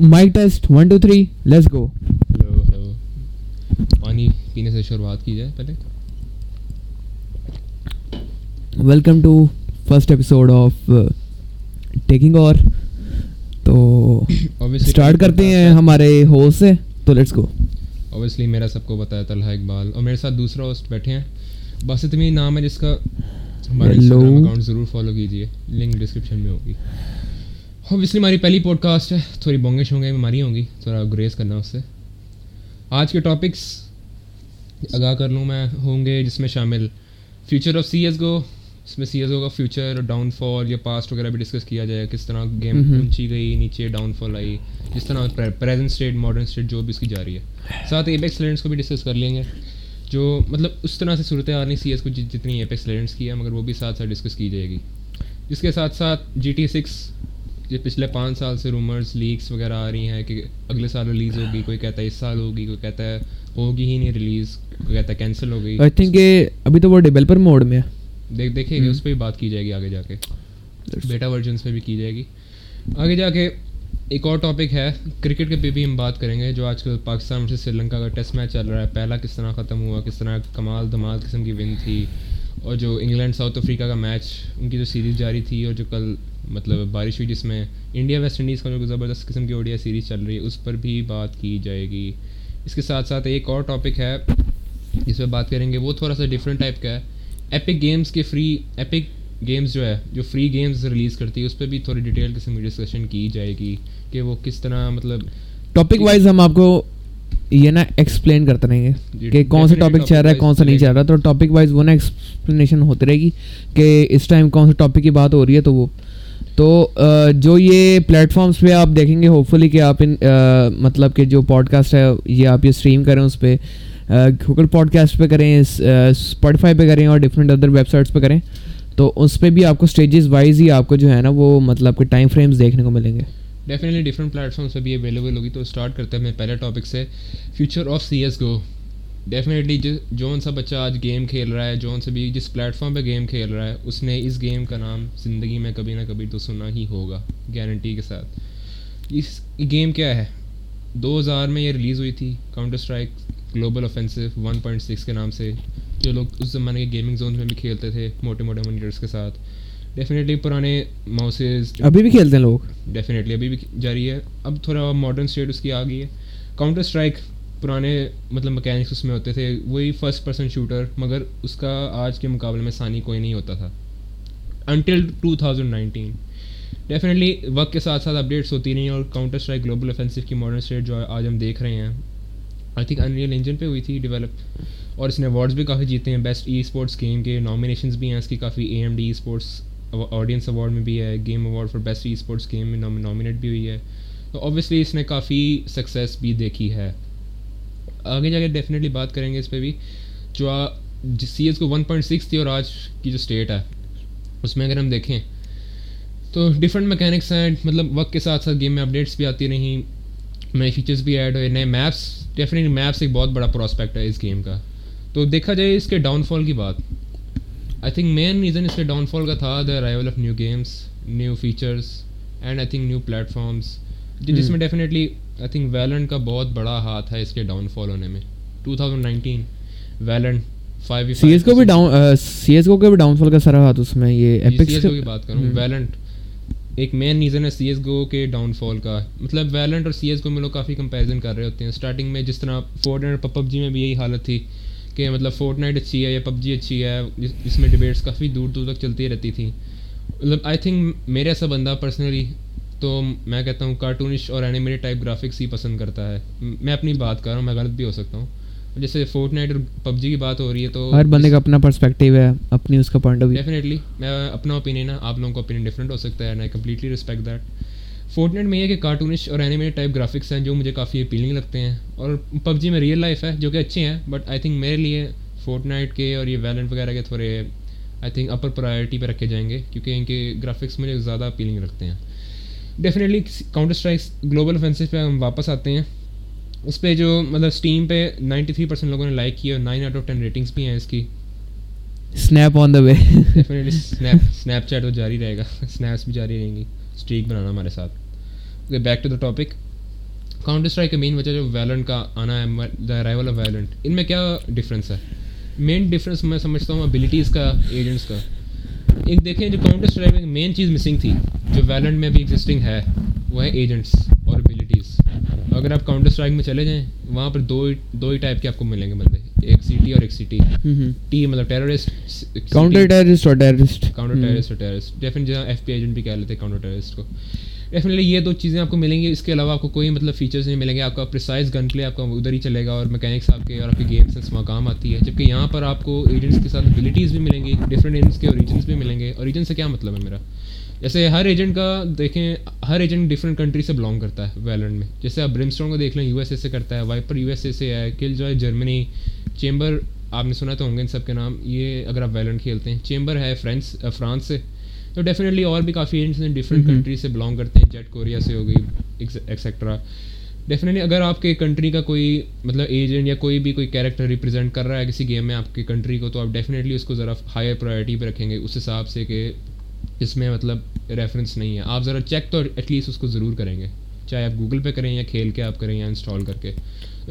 Mic test one two three let's go hello hello پانی پینے سے شروعات کی جائے پہلے welcome to first episode of taking اور تو اسٹارٹ کرتے ہیں ہمارے ہوسٹ سے تو لیٹس گو اوبیسلی میرا سب کو بتایا طلحہ اقبال اور میرے ساتھ دوسرا ہوسٹ بیٹھے ہیں بس اتنی نام ہے جس کا ہمارا اکاؤنٹ ضرور فالو کیجیے لنک ڈسکرپشن میں ہوگی اوبیسلی ہماری پہلی پوڈ کاسٹ ہے. تھوڑی بونگش ہوں گے بیماری ہوں گی. تھوڑا گریز کرنا اس سے. آج کے ٹاپکس آگاہ کر لوں میں ہوں گے جس میں شامل future of C S go اس میں سی ایس گو کا فیوچر ڈاؤن فال یا پاسٹ وغیرہ بھی ڈسکس کیا جائے. کس طرح گیم اونچی گئی نیچے ڈاؤن فال آئی. جس طرح پریزنٹ اسٹیٹ ماڈرن اسٹیٹ جو بھی اس کی جا رہی ہے. ساتھ ایپیکس لینڈس کو بھی ڈسکس کر لیں گے. جو مطلب اس طرح سے صورت حال نہیں سی ایس کو جتنی ایپیکس لینڈس کی ہے مگر وہ بھی ساتھ ساتھ ڈسکس کی جائے گی. اس کے ساتھ ساتھ جی ٹی سکس یہ پچھلے پانچ سال سے رومرس لیکس وغیرہ آ رہی ہیں کہ اگلے سال ریلیز ہوگی کوئی کہتا ہے اس سال ہوگی کوئی کہتا ہے ہوگی ہی نہیں ریلیز کوئی کہتا ہے کینسل ہو گئی۔ آئی تھنک ابھی تو وہ ڈیولپر موڈ میں ہے۔ دیکھ دیکھیں گے اس پہ بھی بات کی جائے گی آگے جا کے۔ بیٹا ورژنس پہ بھی کی جائے گی۔ آگے جا کے ایک اور ٹاپک ہے کرکٹ کے پہ بھی ہم بات کریں گے جو آج کل پاکستان سے سری لنکا کا ٹیسٹ میچ چل رہا ہے۔ پہلا کس طرح ختم ہوا کس طرح کمال دھمال قسم کی ون تھی۔ اور جو انگلینڈ ساؤتھ افریقہ کا میچ ان کی جو سیریز جاری تھی اور جو کل مطلب بارش ہوئی جس میں انڈیا ویسٹ انڈیز کا جو زبردست قسم کی اوڈیا سیریز چل رہی ہے اس پر بھی بات کی جائے گی۔ اس کے ساتھ ساتھ ایک اور ٹاپک ہے جس پہ بات کریں گے وہ تھوڑا سا ڈفرینٹ ٹائپ کا ہے۔ ایپک گیمس کے فری ایپک گیمس جو ہے جو فری گیمز ریلیز کرتی ہے اس پہ بھی تھوڑی ڈیٹیل قسم کی ڈسکشن کی جائے گی کہ وہ کس طرح مطلب ٹاپک وائز ہم آپ کو یہ نا ایکسپلین کرتے رہیں گے جی، کہ کون سا ٹاپک چل رہا ہے کون سا نہیں چل رہا۔ تو ٹاپک وائز وہ نا ایکسپلینیشن ہوتی رہے گی کہ اس ٹائم کون سے ٹاپک کی بات ہو رہی ہے تو وہ تو جو یہ پلیٹ فارمس پہ آپ دیکھیں گے ہوپ فلی کہ آپ ان مطلب کہ جو پوڈ کاسٹ ہے، یہ آپ یہ اسٹریم کریں اس پہ۔ گوگل پوڈ کاسٹ پہ کریں اسپوٹیفائی پہ کریں اور ڈفرینٹ ادر ویب سائٹس پہ کریں۔ تو اس پہ بھی آپ کو اسٹیجز وائز ہی آپ کو جو ہے نا، وہ مطلب کہ ٹائم فریمس دیکھنے کو ملیں گے۔ ڈیفینیٹلی ڈفرنٹ پلیٹ فارمس پہ بھی اویلیبل ہوگی۔ تو اسٹارٹ کرتے ہیں۔ میں پہلے ٹاپک سے future of C S go definitely جون سا بچہ آج گیم کھیل رہا ہے جون سے بھی جس پلیٹ فارم پہ گیم کھیل رہا ہے اس نے اس گیم کا نام زندگی میں کبھی نہ کبھی تو سنا ہی ہوگا گارنٹی کے ساتھ۔ اس گیم کیا ہے؟ دو ہزار میں یہ ریلیز ہوئی تھی Counter Strike Global Offensive one point six کے نام سے جو لوگ اس زمانے کے گیمنگ زونس میں بھی کھیلتے تھے موٹے موٹے مانیٹرس کے ساتھ۔ ڈیفینیٹلی پرانے ماؤسز ابھی بھی کھیلتے ہیں لوگ۔ ڈیفینیٹلی ابھی بھی جاری ہے۔ اب تھوڑا ماڈرن اسٹیٹ اس کی آ گئی ہے۔ کاؤنٹر اسٹرائک پرانے مطلب مکینکس اس میں ہوتے تھے، وہی فرسٹ پرسن شوٹر مگر اس کا آج کے مقابلے میں ثانی کوئی نہیں ہوتا تھا۔ Until two thousand nineteen definitely وقت کے ساتھ ساتھ اپڈیٹس ہوتی رہی اور کاؤنٹر اسٹرائک گلوبل افینسو کی ماڈرن اسٹیٹ جو آج ہم دیکھ رہے ہیں آئی تھنک انریل انجن پہ ہوئی تھی ڈیولپ اور اس نے اوارڈس بھی کافی جیتے ہیں بیسٹ ای اسپورٹس گیم کے نامینیشنز بھی ہیں۔ اس کی کافی A M D esports audience award میں بھی ہے game award for best esports game میں نامینیٹ بھی ہوئی ہے۔ تو اوبیسلی اس نے کافی سکسیس بھی دیکھی ہے۔ آگے جا کے ڈیفینیٹلی بات کریں گے اس پہ بھی۔ جو سی ایس کو ون پوائنٹ سکس تھی اور آج کی جو اسٹیٹ ہے اس میں اگر ہم دیکھیں تو ڈفرینٹ مکینکس ہیں۔ مطلب وقت کے ساتھ ساتھ گیم میں اپڈیٹس بھی آتی رہیں نئے فیچرس بھی ایڈ ہوئے نئے میپس ڈیفینیٹلی میپس ایک بہت بڑا پراسپیکٹ ہے اس گیم کا۔ تو دیکھا جائے اس کے ڈاؤن فال کی بات۔ آئی تھنک مین ریزن اس کے ڈاؤن فال کا تھا the arrival of new games new features and I think new platforms جس میں ڈیفینیٹلی آئی تھنک ویلنٹ کا بہت بڑا ہاتھ ہے اس کے ڈاؤن فال ہونے میں. ٹو فائیو سی ایس کو بھی ڈاؤن سی ایس کو بھی ڈاؤن فال کا سارا ہاتھ اس میں یہ کی بات کروں ویلنٹ ایک مین ریزن ہے سی ایس گو کے ڈاؤن فال کا مطلب ویلنٹ اور سی ایس گو میں لوگ کافی کمپیریزن کر رہے ہوتے ہیں اسٹارٹنگ میں جس طرح فورٹ نائٹ اور پب جی میں بھی یہی حالت تھی کہ مطلب فورٹ نائٹ اچھی ہے یا پب جی اچھی ہے جس میں ڈبیٹس کافی دور دور تک چلتی رہتی تھیں مطلب آئی تھنک میرے ایسا بندہ پرسنلی تو میں کہتا ہوں کارٹونش اور اینیمیٹڈ ٹائپ گرافکس ہی پسند کرتا ہے۔ میں اپنی بات کر رہا ہوں میں غلط بھی ہو سکتا ہوں۔ جیسے فورٹ نائٹ اور پب جی کی بات ہو رہی ہے تو ہر بندے کا اپنا پرسپیکٹیو ہے اپنی اس کا پوائنٹ آف ڈیفینیٹلی میں اپنا اوپینین ہے آپ لوگوں کا اوپینین ڈفرینٹ ہو سکتا ہے I completely respect that Fortnite میں یہ کہ کارٹونش اور اینیمیٹڈ ٹائپ گرافکس ہیں جو مجھے کافی اپیلنگ لگتے ہیں۔ اور پب جی میں ریئل لائف ہے جو کہ اچھے ہیں بٹ آئی تھنک میرے لیے فورٹ نائٹ کے اور یہ ویلنٹ وغیرہ کے تھوڑے آئی تھنک اپر پرائرٹی پہ رکھے جائیں گے۔ کیونکہ ان کے گرافکس مجھے زیادہ اپیلنگ رکھتے ہیں۔ Definitely Counter Strikes Global Offensive پہ ہم واپس آتے ہیں۔ اس پہ جو مطلب اسٹیم پہ نائنٹی تھری پرسینٹ لوگوں نے لائک کی اور nine out of ten ratings بھی ہیں اس کی۔ Snap on the way definitely snap Snapchat تو جاری رہے گا۔ اسنیپس بھی جاری رہیں گی۔ اسٹریک بنانا ہمارے ساتھ۔ Back to the topic counter strike کا مین وجہ جو ویلنٹ کا آنا ہے دا ارائیول آف ویلنٹ ان میں کیا ڈفرینس ہے؟ مین ڈفرینس میں سمجھتا ہوں ابلیٹیز کا ایجنٹس کا۔ ایک دیکھیں جو کاؤنٹر اسٹرائک میں مین چیز مسنگ تھی جو ویلنٹ میں بھی ایگزسٹنگ ہے وہ ہے ایجنٹس اور ابلیٹیز اگر آپ کاؤنٹر اسٹرائک میں چلے جائیں وہاں پر دو دو ہی ٹائپ کے آپ کو ملیں گے بندے ایک سی ٹی اور ایک سی ٹی ٹی مطلب ٹیررسٹ کاؤنٹر ٹیررسٹ اور ٹیررسٹ کاؤنٹر ٹیررسٹ اور ٹیررسٹ ڈیفینٹ جہاں ایف پی ایجنٹ بھی کہہ لیتے ہیں کاؤنٹر ٹیررسٹ کو۔ ڈیفینیٹلی یہ دو چیزیں آپ کو ملیں گی۔ اس کے علاوہ آپ کو کوئی مطلب فیچرس نہیں ملیں گے۔ آپ کا پرسائز گن پلے آپ کا ادھر ہی چلے گا اور میکینکس آپ کے اور آپ کی گیم سینس وہاں کام آتی ہے۔ جبکہ یہاں پر آپ کو ایجنٹس کے ساتھ ابلیٹیز بھی ملیں گی ڈفرینٹ ایجنٹس کے اوریجنس بھی ملیں گے۔ اوریجن سے کیا مطلب ہے میرا؟ جیسے ہر ایجنٹ کا دیکھیں، ہر ایجنٹ ڈفرینٹ کنٹری سے بلانگ کرتا ہے ویلنڈ میں۔ جیسے آپ برم اسٹون کو دیکھ لیں یو ایس اے سے کرتا ہے وائپر یو ایس اے سے ہے کل جو ہے جرمنی چیمبر آپ نے سنا تو ہوں گے ان سب کے نام۔ یہ اگر آپ ویلنٹ کھیلتے ہیں چیمبر ہے فرینس، فرانس سے۔ تو ڈیفینیٹلی اور بھی کافی ایجنٹس ہیں ڈفرینٹ کنٹری سے بلانگ کرتے ہیں جیٹ کوریا سے ہو گئی ایکسیکٹرا ڈیفینیٹلی اگر آپ کے کنٹری کا کوئی مطلب ایجنٹ یا کوئی بھی کوئی کیریکٹر ریپرزینٹ کر رہا ہے کسی گیم میں آپ کی کنٹری کو تو آپ ڈیفینیٹلی اس کو ذرا ہائر پرائرٹی پہ رکھیں گے اس حساب سے کہ اس میں مطلب ریفرنس نہیں ہے۔ آپ ذرا چیک تو ایٹ لیسٹ اس کو ضرور کریں گے۔ چاہے آپ گوگل پہ کریں یا کھیل کے آپ کریں یا انسٹال کر کے۔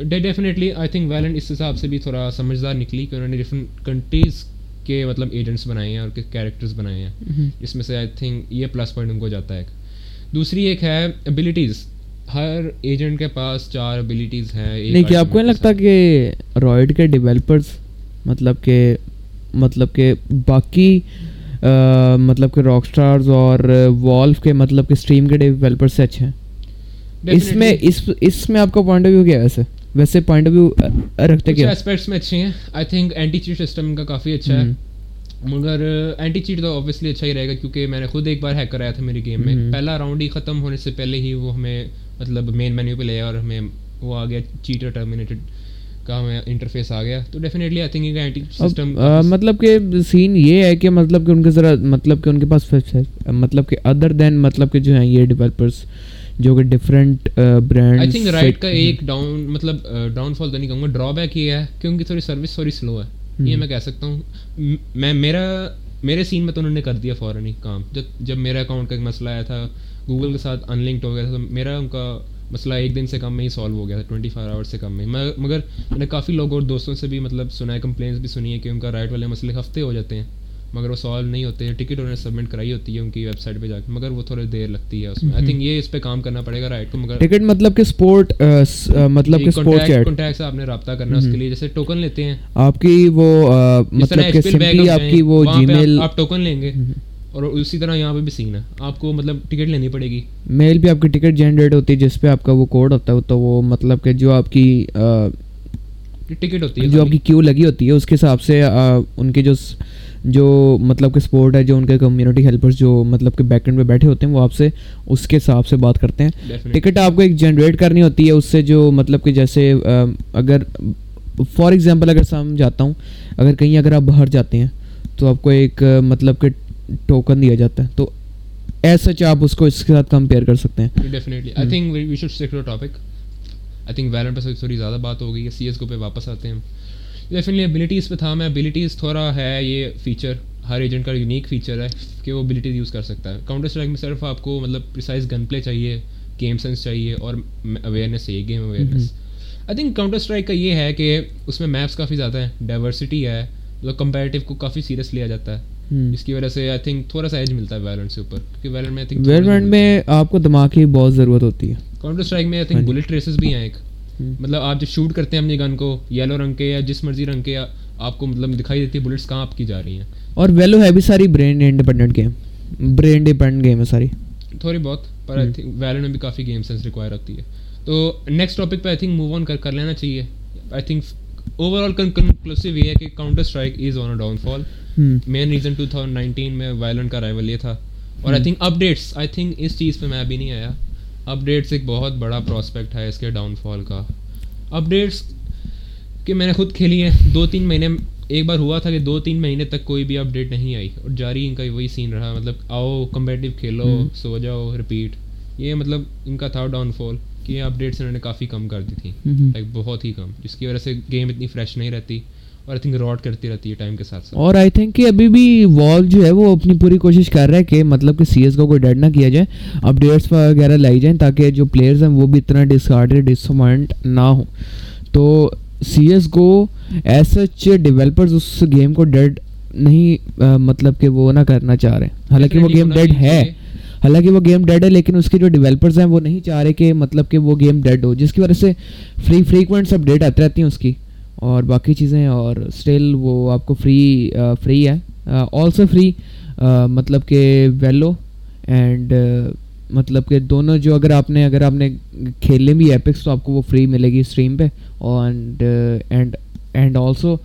ڈیفینیٹلی آئی تھنک ویلنٹ اس حساب سے بھی تھوڑا سمجھدار نکلی کہ انہوں نے ڈفرنٹ کنٹریز کے مطلب ایجنٹس بنائے ہیں اور کیریکٹرز بنائے ہیں۔ جس میں سے آئی تھنک یہ پلس پوائنٹ ان کو جاتا ہے دوسری ایک ہے ابلیٹیز ہر ایجنٹ کے پاس چار ابلیٹیز ہیں نہیں کیا آپ کو نہیں لگتا کہ رائڈ کے ڈیولپرز مطلب کہ مطلب کہ باقی مطلب کہ راک اسٹارز اور والف کے مطلب کہ اسٹریم کے ڈیولپر سے اچھے ہیں۔ اس میں اس اس میں آپ کا پوائنٹ آف ویو کیا ہے ویسے؟ ویسے پوائنٹ آف ویو رکھتے کیا؟ اسپیکٹس میں اچھے ہیں۔ I think anti cheat system کا کافی اچھا ہے۔ مگر اینٹی چیٹ تو آبویسلی اچھا ہی رہے گا کیونکہ میں نے خود ایک بار ہیک کرایا تھا میری گیم میں۔ پہلا راؤنڈ ہی ختم ہونے سے پہلے ہی وہ ہمیں مطلب مین مینیو پہ لے اور ہمیں وہ آ گیا چیٹر ٹرمینیٹڈ کا ہمیں انٹرفیس آ گیا۔ تو definitely I think anti system مطلب کہ سین یہ ہے کہ مطلب کہ ان کے ذرا مطلب کہ ان کے پاس مطلب کہ ادر دین مطلب کہ جو ہیں یہ ڈیولپرس جو کہ different brand I think right کا ایک ڈاؤن مطلب ڈاؤن فال تو نہیں کہوں گا ڈرا بیک یہ ہے کہ ان کی تھوڑی سروس تھوڑی سلو ہے یہ میں کہہ سکتا ہوں میں میرا میرے سین میں تو انہوں نے کر دیا فوراً ہی کام جب جب میرا اکاؤنٹ کا ایک مسئلہ آیا تھا گوگل کے ساتھ ان لنکڈ ہو گیا تھا تو میرا ان کا مسئلہ ایک دن سے کم میں ہی سالو ہو گیا تھا ٹوئنٹی فائیو آور سے کم میں مگر میں نے کافی لوگوں اور دوستوں سے بھی مطلب سنا ہے کمپلینس بھی سنی ہے کہ ان کا رائٹ والے مسئلے ہفتے ہو جاتے ہیں مگر وہ سالو نہیں ہوتے ٹکٹ انہوں نے سبمٹ کرائی ہوتی ہے ان کی ویب سائٹ پہ جا کے مگر وہ تھوڑی دیر لگتی ہے اس میں۔ آئی تھنک یہ اس پہ کام کرنا پڑے گا رائٹ کو مگر ٹکٹ مطلب کہ سپورٹ مطلب کہ سپورٹ چیٹ۔ کانٹیکٹ سے آپ نے رابطہ کرنا اس کے لیے جیسے ٹوکن لیتے ہیں۔ آپ کی وہ مطلب کہ سمپلی آپ کی وہ جی میل آپ ٹوکن لیں گے۔ اور اسی طرح یہاں پہ بھی سین ہے۔ آپ کو مطلب ٹکٹ لینی پڑے گی۔ میل پہ آپ کی ٹکٹ جنریٹ ہوتی ہے جس پہ آپ کا وہ کوڈ ہوتا ہے تو وہ مطلب کہ جو آپ کی ٹکٹ ہوتی ہے جو آپ کی کیو لگی ہوتی ہے اس کے حساب سے ان کے جو جو مطلب کہ سپورٹ ہے جو ان کے کمیونٹی ہیلپرس جو مطلب کہ بیک اینڈ پہ بیٹھے ہوتے ہیں وہ آپ سے اس کے حساب سے بات کرتے ہیں۔ ٹکٹ آپ کو ایک جنریٹ کرنی ہوتی ہے اس سے جو مطلب کہ جیسے اگر فار ایگزامپل اگر سمجھاتا ہوں اگر کہیں اگر آپ باہر جاتے ہیں تو آپ کو ایک مطلب کہ ٹوکن دیا جاتا ہے۔ تو ایز سچ آپ اس کو اس کے ساتھ کمپیئر کر سکتے ہیں۔ Definitely I think we should topic I think Valorant پہ تھوڑی زیادہ بات ہو گئی ہے۔ سی ایس کو پہ واپس آتے ہیں۔ ڈیفینیٹلی ابلیٹیز پہ تھا میں. ابلیٹیز تھوڑا ہے یہ فیچر ہر ایجنٹ کا یونیک فیچر ہے کہ وہ ابلیٹیز یوز کر سکتا ہے. کاؤنٹر اسٹرائک میں صرف آپ کو مطلب پریسائز گن پلے چاہیے گیم سینس چاہیے اور اویئرنیس چاہیے game awareness I think Counter Strike کا یہ ہے کہ اس میں میپس کافی زیادہ ہیں. ڈائیورسٹی ہے. مطلب کمپیریٹیو کو کافی سیریس لیا جاتا ہے. جس کی وجہ سے آئی تھنک تھوڑا سا ایج ملتا ہے ویلنٹ سے اوپر. کیونکہ ویلنٹ میں ویلنٹ میں آپ کو دماغ کی بہت ضرورت ہوتی ہے. کاؤنٹر اسٹرائک میں آئی تھنک بلٹ ٹریسز بھی ہیں ایک. مطلب آپ جب شوٹ کرتے ہیں اپنی گن کو یلو رنگ کے یا جس مرضی رنگ کے آپ کو مطلب دکھائی دیتی ہے بلٹس کہاں آپ کی جا رہی ہیں؟ اور ویلو ہے بھی sorry brain independent game brain dependent game ہے ساری۔ تھوڑی بہت پر آئی تھنک ویلو میں بھی کافی گیم سینس ریکوائر ہوتی ہے۔ تو نیکسٹ ٹاپک پہ آئی تھنک موو آن کر کر لینا چاہیے۔ آئی تھنک اوور آل کنکلوسیو یہ ہے کہ Counter Strike is on a downfall main reason two thousand nineteen میں وائلنٹ کا رائول یہ تھا۔ اور I think updates I think اس چیز پہ میں ابھی نہیں آیا۔ اپڈیٹس ایک بہت بڑا پراسپیکٹ ہے اس کے ڈاؤن فال کا۔ اپڈیٹس کہ میں نے خود کھیلی ہے دو تین مہینے ایک بار ہوا تھا کہ دو تین مہینے تک کوئی بھی اپڈیٹ نہیں آئی۔ اور جاری ان کا وہی سین رہا۔ مطلب آؤ کمپیٹیو کھیلو سو جاؤ رپیٹ یہ مطلب ان کا تھا ڈاؤن فال کہ یہ اپڈیٹس انہوں نے کافی کم کر دی تھی لائک بہت ہی کم جس کی وجہ سے گیم اتنی فریش نہیں رہتی۔ اور آئی تھنک راٹ کرتی رہتی ہے ٹائم کے ساتھ ساتھ۔ اور آئی تھنک کہ ابھی بھی وال جو ہے وہ اپنی پوری کوشش کر رہا ہے کہ مطلب کہ سی ایس کو کوئی ڈیڈ نہ کیا جائے اپڈیٹس وغیرہ لائی جائیں تاکہ جو پلیئرز ہیں وہ بھی اتنا ڈسکارڈ ڈسمائنٹ نہ ہوں۔ تو سی ایس کو ایز سچ ڈیولپرز اس گیم کو ڈیڈ نہیں مطلب کہ وہ نہ کرنا چاہ رہے۔ ہیں حالانکہ وہ گیم ڈیڈ ہے۔ حالانکہ وہ گیم ڈیڈ ہے لیکن اس کے جو ڈیولپرز ہیں وہ نہیں چاہ رہے کہ مطلب کہ وہ گیم ڈیڈ ہو جس کی وجہ سے فری فریکوینٹس اپڈیٹ آتی رہتی ہیں اس کی۔ اور باقی چیزیں، اور اسٹل وہ آپ کو فری فری ہے۔ آلسو فری مطلب کہ ویلو اینڈ مطلب کہ دونوں جو اگر آپ نے، اگر آپ نے کھیلنے بھی ایپکس تو آپ کو وہ فری ملے گی اسٹریم پہ۔ And and and also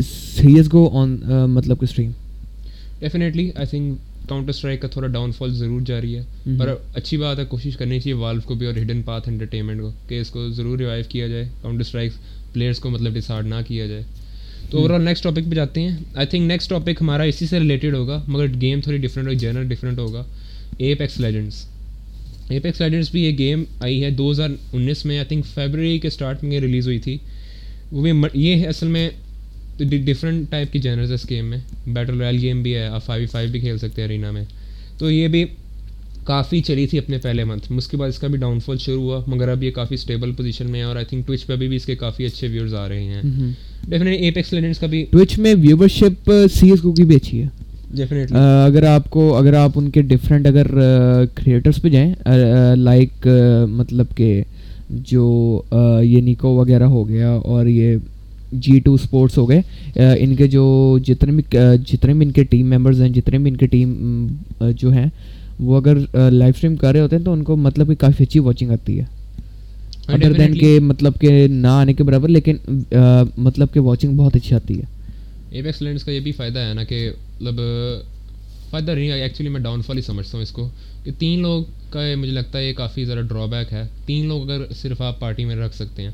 series go on مطلب کہ stream definitely I think Counter Strike کا تھوڑا ڈاؤن فال ضرور جاری ہے۔ پر اچھی بات ہے کوشش کرنی چاہیے والو کو بھی اور ہڈن پاتھ انٹرٹینمنٹ کو کہ اس کو ضرور ریوائو کیا جائے کاؤنٹر اسٹرائک پلیئرس کو مطلب ڈسارڈ نہ کیا جائے۔ تو اوور آل نیکسٹ ٹاپک پہ جاتے ہیں۔ آئی تھنک نیکسٹ ٹاپک ہمارا اسی سے ریلیٹڈ ہوگا مگر گیم تھوڑی ڈفرینٹ ہوگی جنرل ڈفرینٹ ہوگا۔ App x Legendre's app x Legendre's بھی یہ گیم آئی ہے دو ہزار انیس میں آئی تھنک فیبرری کے اسٹارٹ میں ریلیز ہوئی تھی۔ وہ بھی یہ اصل میں ڈفرینٹ ٹائپ کی جنرز ہے اس گیم میں. بیٹل رائل گیم بھی ہے آپ فائیو فائیو بھی کھیل سکتے ہیں ارینا میں. تو یہ بھی کافی چلی تھی اپنے پہلے منتھ اس کے بعد اس کا بھی ڈاؤن فال شروع ہوا مگر اب یہ کافی اسٹیبل پوزیشن میں ہے اور آئی تھنک ٹوچ پہ بھی اس کے کافی اچھے ویورز آ رہے ہیں. ڈیفینیٹلی ایپ ایکس لیجنڈس کا بھی ٹوچ میں ویورشپ سی ایس کو کی بھی اچھی ہے. ڈیفینیٹلی اگر آپ کو اگر آپ ان کے ڈفرینٹ اگر کریٹرس پہ جائیں لائک مطلب کہ جو یہ نیکو وغیرہ ہو گیا اور یہ جی ٹو اسپورٹس ہو گئے۔ ان کے جو جتنے بھی جتنے بھی ان کے ٹیم ممبرز ہیں جتنے بھی ان کے ٹیم جو ہیں وہ اگر لائف اسٹریم کر رہے ہوتے ہیں تو ان کو مطلب کہ کافی اچھی واچنگ آتی ہے۔ ادر دین کہ مطلب کہ نہ آنے کے برابر لیکن مطلب کہ واچنگ بہت اچھی آتی ہے۔ ایپ ایکسلینس کا یہ بھی فائدہ ہے نا کہ مطلب فائدہ نہیں ایکچولی میں ڈاؤن فال ہی سمجھتا ہوں اس کو کہ تین لوگ کا مجھے لگتا ہے یہ کافی ذرا ڈرا بیک ہے۔ تین لوگ اگر صرف آپ پارٹی میں رکھ سکتے ہیں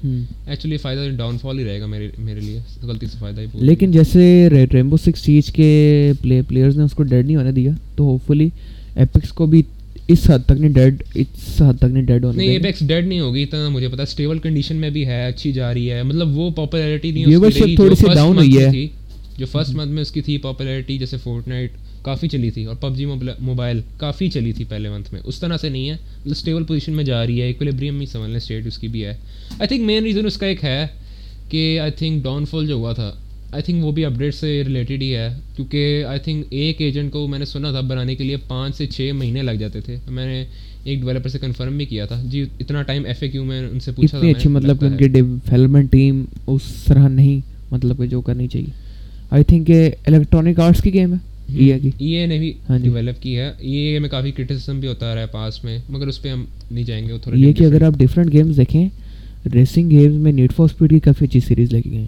ایکچولی فائدہ ڈاؤن فال ہی رہے گا میرے میرے لیے۔ غلطی سے فائدہ ہی لیکن جیسے ریمبو سکس سیج کے پلے پلیئرز نے اس کو ڈیڈ نہیں ہونے دیا تو ہوپ فلی ایپکس کو بھی اس حد تک نہیں ڈیڈ اس حد تک نہیں ڈیڈ ہونے نہیں ایپکس ڈیڈ نہیں ہوگی اتنا مجھے پتا اسٹیبل کنڈیشن میں بھی ہے اچھی جا رہی ہے۔ مطلب وہ پاپولیرٹی نہیں تھوڑی سی ڈاؤن ہوئی ہے۔ جو فرسٹ منتھ میں اس کی تھی پاپولیرٹی جیسے فورٹ نائٹ کافی چلی تھی اور پب جی موبائل کافی چلی تھی پہلے منتھ میں۔ اس طرح سے نہیں ہے۔ مطلب اسٹیبل پوزیشن میں جا رہی ہے ایکولیبریم سمجھ لیں اسٹیٹ اس کی بھی ہے۔ آئی تھنک مین ریزن اس کا ایک ہے کہ آئی تھنک ڈاؤن فال جو ہوا تھا آئی تھنک وہ بھی اپڈیٹ سے ریلیٹڈ ہی ہے۔ کیونکہ آئی تھنک ایک ایجنٹ کو میں نے سنا تھا بنانے کے لیے پانچ سے چھ مہینے لگ جاتے تھے۔ میں نے ایک ڈیولپر سے کنفرم بھی کیا تھا۔ جی اتنا ٹائم ایف اے کیو میں ان سے پوچھا تھا اچھی مطلب ان کی ڈیولپمنٹ ٹیم اس طرح نہیں مطلب کہ جو کرنی چاہیے۔ آئی تھنک الیکٹرانک آرٹس کی گیم ہے۔ اے اے نے بھی ڈیولپ کی ہے اے میں کافی بھی ہوتا رہا ہے پاس میں. مگر اس پہ ہم نہیں جائیں گے تھوڑا یہ کہ اگر آپ ڈفرینٹ گیمز دیکھیں ریسنگ گیمز میں نیٹ فار اسپیڈ کی کافی اچھی سیریز لگی ہیں.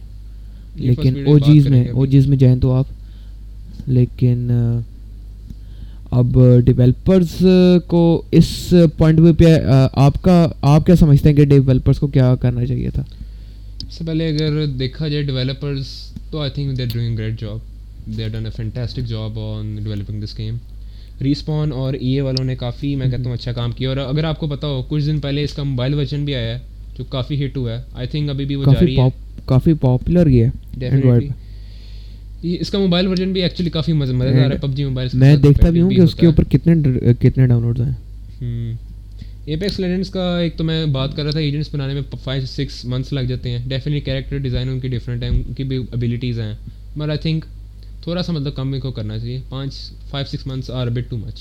لیکن او جیز میں او جیز میں جائیں تو آپ لیکن اب ڈیولپرز کو اس پوائنٹ پہ آپ کا آپ کیا سمجھتے ہیں کہ ڈیولپرز کو کیا کرنا چاہیے تھا؟ سب سے پہلے اگر دیکھا جائے ڈیولپرز تو I think they doing great job they are done a fantastic job on developing this game Respawn اور ای اے والوں نے کافی میں کہتا ہوں اچھا کام کیا۔ اور اگر آپ کو پتا ہو کچھ دن پہلے اس کا موبائل ورژن بھی آیا ہے جو کافی ہٹ ہوا ہے۔ آئی تھنک ابھی بھی وہ جاری ہے۔ کافی پاپولر یہ اس کا موبائل ورژن بھی ایکچولی کافی مزیدار ہے پب جی موبائل میں دیکھتا بھی ہوں کہ اس کے اوپر کتنے کتنے ڈاؤن لوڈز ہیں ایپیکس لیجنڈس کا ایک تو میں بات کر رہا تھا ایجنٹس بنانے میں فائیو سکس منتھس لگ جاتے ہیں۔ ڈیفینیٹلی کیریکٹر ڈیزائن ان کی ڈفرینٹ ہیں ان کی بھی ابیلیٹیز ہیں۔ مگر آئی تھنک تھوڑا سا مطلب کم کو کرنا چاہیے۔ پانچ five six months are but too much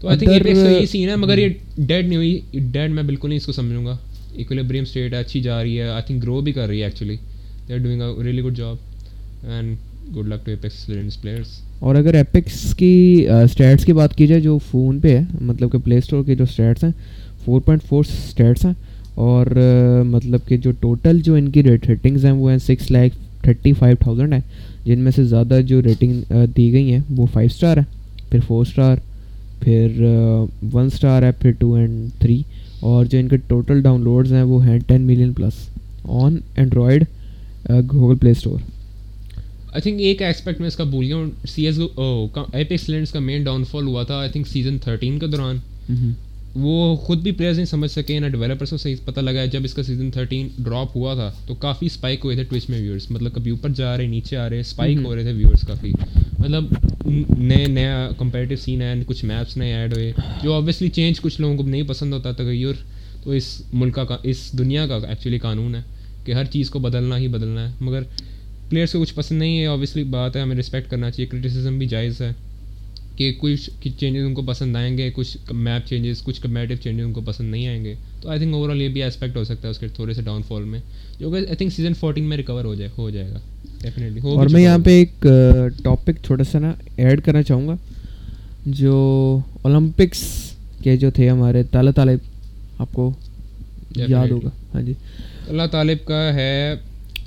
تو آئی تھنک ایپیکس کا یہ سین ہے مگر یہ ڈیڈ نہیں ہوئی۔ ڈیڈ میں بالکل نہیں اس کو سمجھوں گا۔ ایکولیبریم اسٹیٹ ہے اچھی جا رہی ہے۔ آئی تھنک گرو بھی کر رہی ہے actually they are doing a really good job and good luck to Apex players اور اگر ایپیکس کی اسٹیٹس کی بات کی جائے جو فون پہ ہے مطلب کہ پلے اسٹور کے جو اسٹیٹس ہیں فور پوائنٹ فور اسٹیٹس ہیں۔ اور مطلب کہ جو ٹوٹل جو ان کی ریٹ ریٹنگز ہیں وہ ہیں six lakh thirty five thousand ہیں جن میں سے زیادہ جو ریٹنگ دی گئی ہیں وہ فائیو اسٹار ہے پھر فور اسٹار پھر ون اسٹار ہے پھر ٹو اینڈ تھری اور جو ان کے ٹوٹل ڈاؤن لوڈز ہیں وہ ہیں ten million plus on Android Google Play Store I think ایک ایسپیکٹ میں اس کا بھول گیا ہوں۔ سی ایس ایپ ایکسلینٹس کا مین ڈاؤن فال ہوا تھا آئی تھنک سیزن تھرٹین کے دوران۔ وہ خود بھی پلیئرز نہیں سمجھ سکے نہ ڈیولپرس کو صحیح پتہ لگا ہے۔ جب اس کا سیزن تھرٹین ڈراپ ہوا تھا تو کافی اسپائک ہوئے تھے ٹوچ میں ویورس مطلب کبھی اوپر جا رہے نیچے آ رہے اسپائک ہو رہے تھے ویورس کافی۔ مطلب نئے نیا کمپیریٹیو سین ہے کچھ میپس نئے ایڈ ہوئے۔ جو آبویسلی چینج کچھ لوگوں کو نہیں پسند ہوتا تغیر۔ تو اس ملک کا اس دنیا کا ایکچولی قانون ہے کہ ہر چیز کو بدلنا ہی بدلنا ہے۔ مگر پلیئرس کو کچھ پسند نہیں ہے آبویسلی بات ہے ہمیں رسپیکٹ کرنا چاہیے۔ کرٹیسزم بھی جائز ہے۔ کہ کچھ چینجز ان کو پسند آئیں گے کچھ میپ چینجز کچھ کمیٹیو چینجز ان کو پسند نہیں آئیں گے۔ تو آئی تھنک اوور آل یہ بھی اسپیکٹ ہو سکتا ہے اس کے تھوڑے سے ڈاؤن فال میں۔ جو کہ آئی تھنک سیزن فورٹین میں ریکور ہو جائے ہو جائے گا۔ ڈیفینیٹلی اور میں یہاں پہ ایک ٹاپک چھوٹا سا نا ایڈ کرنا چاہوں گا۔ جو اولمپکس کے جو تھے ہمارے تالا طالب آپ کو یاد ہوگا۔ ہاں جی۔ اللہ طالب کا ہے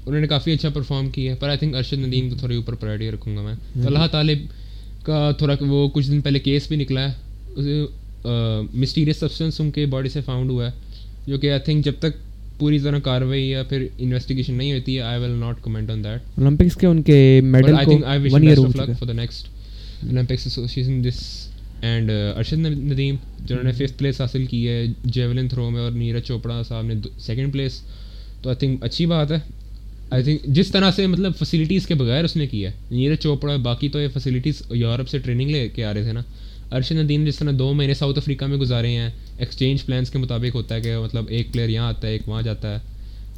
انہوں نے کافی اچھا پرفارم کیا ہے پر آئی تھنک ارشد ندیم کو تھوڑی اوپر پرائرٹی رکھوں گا میں۔ تو اللہ طالب کا تھوڑا وہ کچھ دن پہلے کیس بھی نکلا ہے۔ مسٹیریس سبسٹنس ان کے باڈی سے فاؤنڈ ہوا ہے۔ جو کہ آئی تھنک جب تک پوری طرح کاروائی یا پھر انویسٹیگیشن نہیں ہوتی ہے I will not comment on that Olympics کے ان کے medal I think I wish best of luck for the next Olympics association this and Arshad Nadeem جنہوں نے ففتھ پلیس حاصل کی ہے جیولن تھرو میں اور نیرج چوپڑا صاحب نے سیکنڈ پلیس تو آئی تھنک اچھی بات ہے۔ آئی تھنک جس طرح سے مطلب فیسلٹیز کے بغیر اس نے کیا ہے۔ نیرج چوپڑا، باقی تو یہ فیسلٹیز یورپ سے ٹریننگ لے کے آ رہے تھے نا۔ ارشد ندیم جس طرح دو مہینے ساؤتھ افریقہ میں گزارے ہیں ایکسچینج پلانس کے مطابق ہوتا ہے کہ مطلب ایک پلیئر یہاں آتا ہے، ایک وہاں جاتا ہے۔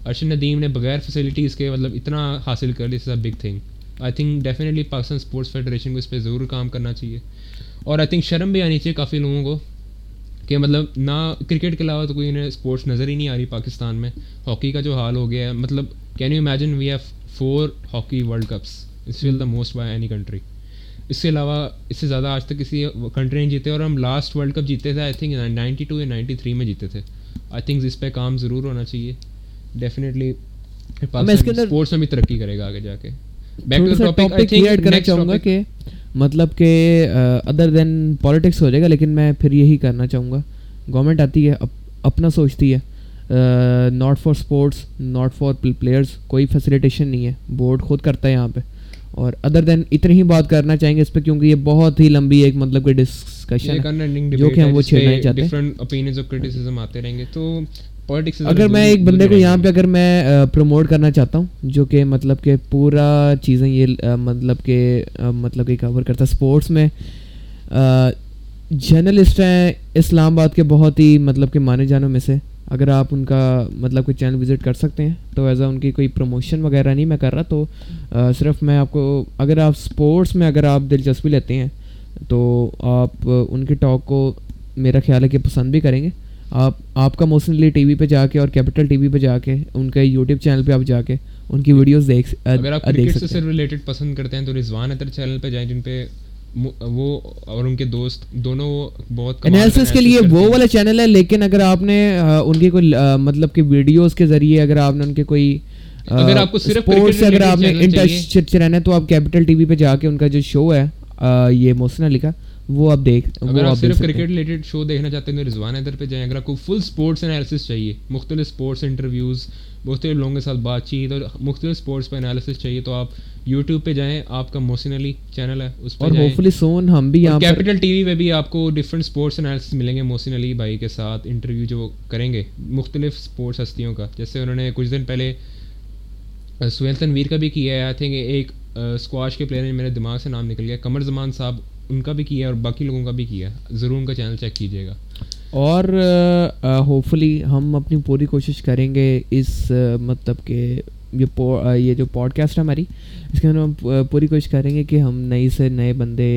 ارشد ندیم نے بغیر فیسلٹیز کے مطلب اتنا حاصل کر this is a big thing I think definitely Pakistan sports federation کو اس پہ ضرور کام کرنا چاہیے۔ اور آئی تھنک شرم بھی آنی چاہیے کافی لوگوں کو کہ مطلب نہ کرکٹ کے علاوہ تو کوئی انہیں اسپورٹس نظر ہی نہیں آ رہی پاکستان میں۔ ہاکی کا جو حال ہو گیا ہے مطلب can you imagine we have four hockey world cups us will the most by any country اس کے علاوہ اس سے زیادہ آج تک کسی کنٹری نہیں جیتے اور ہم لاسٹ ورلڈ کپ جیتے تھے آئی تھنک نائنٹی ٹو یا نائنٹی تھری میں جیتے تھے آئی تھنک اس پہ کام ضرور ہونا چاہیے ڈیفینیٹلی اسپورٹس میں بھی ترقی کرے گا آگے جا کے چاہوں گا کہ مطلب کہ ادر دین پالیٹکس ہو جائے گا لیکن میں پھر یہی کرنا چاہوں گا گورنمنٹ آتی ہے اپنا سوچتی ہے not for sports not for players کوئی فیسلیٹیشن نہیں ہے۔ بورڈ خود کرتا ہے یہاں پہ۔ اور ادر دین اتنی ہی بات کرنا چاہیں گے اس پہ کیونکہ یہ بہت ہی لمبی ایک مطلب کہ ڈسکشن جو کہ ہم وہ چھیڑنا چاہتے۔ ہیں تو اگر میں ایک بندے کو یہاں پہ اگر میں پروموٹ کرنا چاہتا ہوں جو کہ مطلب کہ پورا چیزیں یہ مطلب کہ مطلب کہ کور کرتا ہے اسپورٹس میں جرنلسٹ ہیں اسلام آباد کے بہت ہی مطلب کہ مانے جانوں میں سے۔ اگر آپ ان کا مطلب کوئی چینل وزٹ کر سکتے ہیں تو ایز اے ان کی کوئی پروموشن وغیرہ نہیں میں کر رہا تو صرف میں آپ کو اگر آپ اسپورٹس میں اگر آپ دلچسپی لیتے ہیں تو آپ ان کی ٹاک کو میرا خیال ہے کہ پسند بھی کریں گے۔ آپ آپ کا موسنلی ٹی وی پہ جا کے اور کیپٹل ٹی وی پہ جا کے ان کے یوٹیوب چینل پہ آپ جا کے ان کی ویڈیوز دیکھ اگر آپ کرکٹ سے ریلیٹڈ پسند کرتے ہیں تو رضوان اطر چینل پہ جائیں جن پہ وہ اور ان کے دوست دونوں بہت انالیسس کے لیے وہ والا چینل ہے لیکن اگر آپ نے ان کی کوئی مطلب کہ ویڈیوز کے ذریعے اگر آپ نے ان کے کوئی اگر آپ کو صرف سے اگر آپ نے انٹرسٹ رہنا ہے تو آپ کیپٹل ٹی وی پہ جا کے ان کا جو شو ہے یہ موسن علی کا وہ آپ دیکھ اگر آپ صرف کرکٹ ریلیٹڈ شو دیکھنا چاہتے ہیں تو رضوان ادھر پہ جائیں۔ اگر آپ کو فل اسپورٹس انالیسس چاہیے مختلف اسپورٹس انٹرویوز مختلف لوگوں کے ساتھ بات چیت اور مختلف اسپورٹس پہ انالیسس چاہیے تو آپ یوٹیوب پہ جائیں آپ کا محسن علی چینل ہے اس پہ فلی سون ہم بھی کیپٹل ٹی وی پہ بھی آپ کو ڈفرینٹ اسپورٹس انالیسس ملیں گے محسن علی بھائی کے ساتھ انٹرویو جو کریں گے۔ مختلف اسپورٹس ہستیوں کا۔ جیسے انہوں نے کچھ دن پہلے سہیل تنویر کا بھی کیا ہے۔ آئی تھنک ایک اسکواش کے پلیئر میرے دماغ سے نام نکل گیا قمر زمان صاحب ان کا بھی کیا ہے اور باقی لوگوں کا بھی کیا ہے۔ ضرور ان کا چینل چیک کیجیے گا۔ اور ہوپ فلی ہم اپنی پوری کوشش کریں گے اس مطلب کہ یہ یہ جو پوڈ کاسٹ ہے ہماری، اس کے اندر ہم پوری کوشش کریں گے کہ ہم نئی سے نئے بندے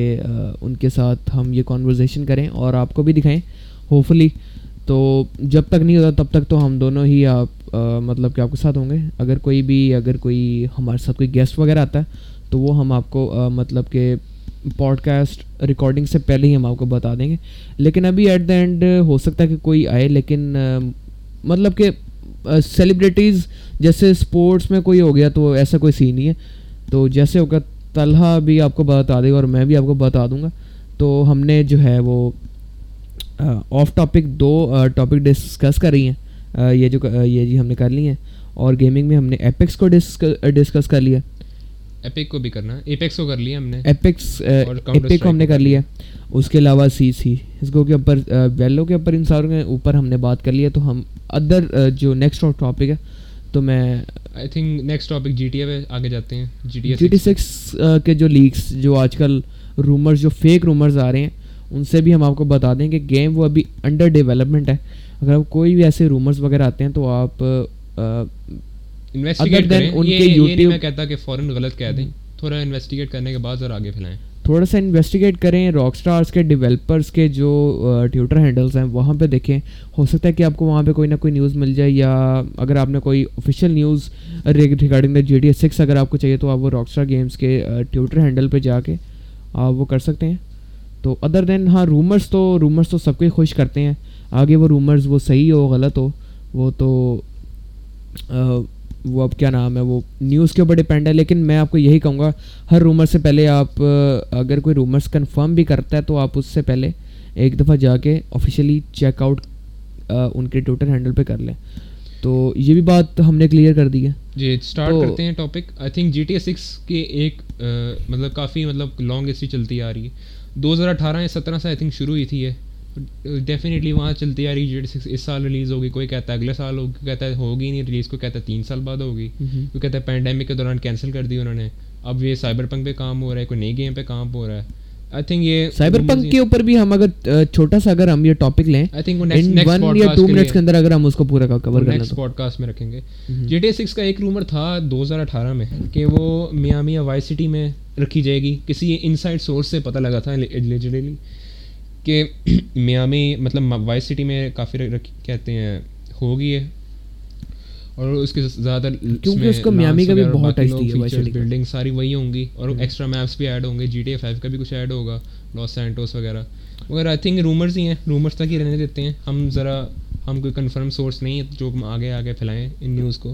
ان کے ساتھ ہم یہ کانورزیشن کریں اور آپ کو بھی دکھائیں ہوپ فلی تو جب تک نہیں ہوتا تب تک تو ہم دونوں ہی آپ مطلب کہ آپ کے ساتھ ہوں گے۔ اگر کوئی بھی، اگر کوئی ہمارے ساتھ کوئی گیسٹ وغیرہ آتا ہے، تو وہ ہم آپ کو مطلب کہ پوڈ کاسٹ ریکارڈنگ سے پہلے ہی ہم آپ کو بتا دیں گے۔ لیکن ابھی ایٹ دا اینڈ ہو سکتا ہے کہ کوئی آئے، لیکن مطلب کہ سیلیبریٹیز جیسے اسپورٹس میں کوئی ہو گیا تو ایسا کوئی سین نہیں ہے۔ تو جیسے ہوگا طلحہ بھی آپ کو بتا دے گا اور میں بھی آپ کو بتا دوں گا۔ تو ہم نے جو ہے وہ آف ٹاپک دو ٹاپک ڈسکس کر رہی ہیں۔ یہ جو یہ جی ہم نے کر لی ہیں۔ اور گیمنگ میں ہم نے ایپکس کو ڈسکس کر لیا۔ ایپک کو بھی کرنا ایپیکس کو کر لیا ہم نے۔ اور Counter ایپک کو ہم نے کر لیا۔ اس کے علاوہ سی سی اس کو کے اوپر ویلو کے اوپر ان ساروں کے اوپر ہم نے بات کر لیا تو ہم ادر جو نیکسٹ ٹاپک ہے تو میں I think next topic G T A پہ آگے جاتے ہیں۔ G T G T six کے جو لیکس جو آج کل رومرز جو فیک رومرز آ رہے ہیں ان سے بھی ہم آپ کو بتا دیں کہ گیم وہ ابھی انڈر ڈیولپمنٹ ہے۔ اگر آپ کوئی بھی ایسے رومرز وغیرہ آتے ہیں تو آپ انویسٹیگیٹ کریں۔ یہ کے نہیں YouTube- میں کہتا کہ فوراً غلط کہہ دیں۔ تھوڑا انویسٹیگیٹ کرنے کے بعد ذرا آگے پھیلائیں۔ تھوڑا سا انویسٹیگیٹ کریں۔ راک اسٹارس کے ڈیولپرس کے جو ٹیوٹر ہینڈلس ہیں وہاں پہ دیکھیں۔ ہو سکتا ہے کہ آپ کو وہاں پہ کوئی نہ کوئی نیوز مل جائے یا اگر آپ نے کوئی official news regarding the G T S six اگر آپ کو چاہیے تو آپ وہ راک اسٹار گیمس کے ٹیوٹر ہینڈل پہ جا کے آپ وہ کر سکتے ہیں۔ تو ادر دین ہاں رومرس تو رومرس تو سب کو ہی خوش کرتے ہیں۔ آگے وہ رومرز وہ صحیح ہو غلط ہو وہ تو وہ اب کیا نام ہے وہ نیوز کے اوپر ڈپینڈ ہے لیکن میں آپ کو یہی کہوں گا ہر رومر سے پہلے آپ اگر کوئی رومرس کنفرم بھی کرتا ہے تو آپ اس سے پہلے ایک دفعہ جا کے آفیشیلی چیک آؤٹ ان کے ٹویٹر ہینڈل پہ کر لیں۔ تو یہ بھی بات ہم نے کلیئر کر دی ہے۔ جی اسٹارٹ کرتے ہیں topic I think G T A six کی ایک مطلب کافی مطلب لانگ ہسٹری چلتی آ رہی ہے۔ دو ہزار اٹھارہ یا سترہ سے آئی تھنک شروع ہوئی تھی یہ۔ ڈیفینیٹلی وہاں چلتی آ رہی جی ٹی سکس اس سال ریلیز ہوگی کوئی کہتا ہے اگلے سال ہوگی کہتا ہے ہوگی نہیں ریلیز کوئی کہتا ہے تین سال بعد ہوگی کوئی کہتا ہے پینڈیمک کے دوران کینسل کر دی انہوں نے۔ اب یہ سائبر پنک پہ کام ہو رہا ہے کوئی نئی گیم پہ کام ہو رہا ہے۔ آئی تھنک یہ سائبر پنک کے اوپر بھی ہم اگر چھوٹا سا اگر ہم یہ ٹاپک لیں آئی تھنک یا ٹو منٹس کے اندر اگر ہم اس کو پورا کور نیکسٹ پوڈ کاسٹ میں رکھیں گے۔ جی ٹی سکس کا ایک رومر تھا دو ہزار اٹھارہ میں کہ وہ سٹی میں رکھی جائے گی۔ کسی ان سائڈ سورس سے پتہ لگا تھا کہ میامی مطلب وائی سٹی میں کافی کہتے ہیں ہوگی ہے۔ اور اس کے زیادہ کیونکہ اس کو میامی کا بھی بہت ٹچ دی ہے کا۔ بلڈنگ ساری وہی ہوں گی اور ایکسٹرا میپس بھی ایڈ ہوں گے جی ٹی اے فائیو کا بھی کچھ ایڈ ہوگا لاس سینٹوس وغیرہ۔ مگر آئی تھنک رومرز ہی ہیں رومرز تک ہی رہنے دیتے ہیں۔ ہم ذرا ہم کوئی کنفرم سورس نہیں ہے جو ہم آگے آگے پھیلائیں ان نیوز کو۔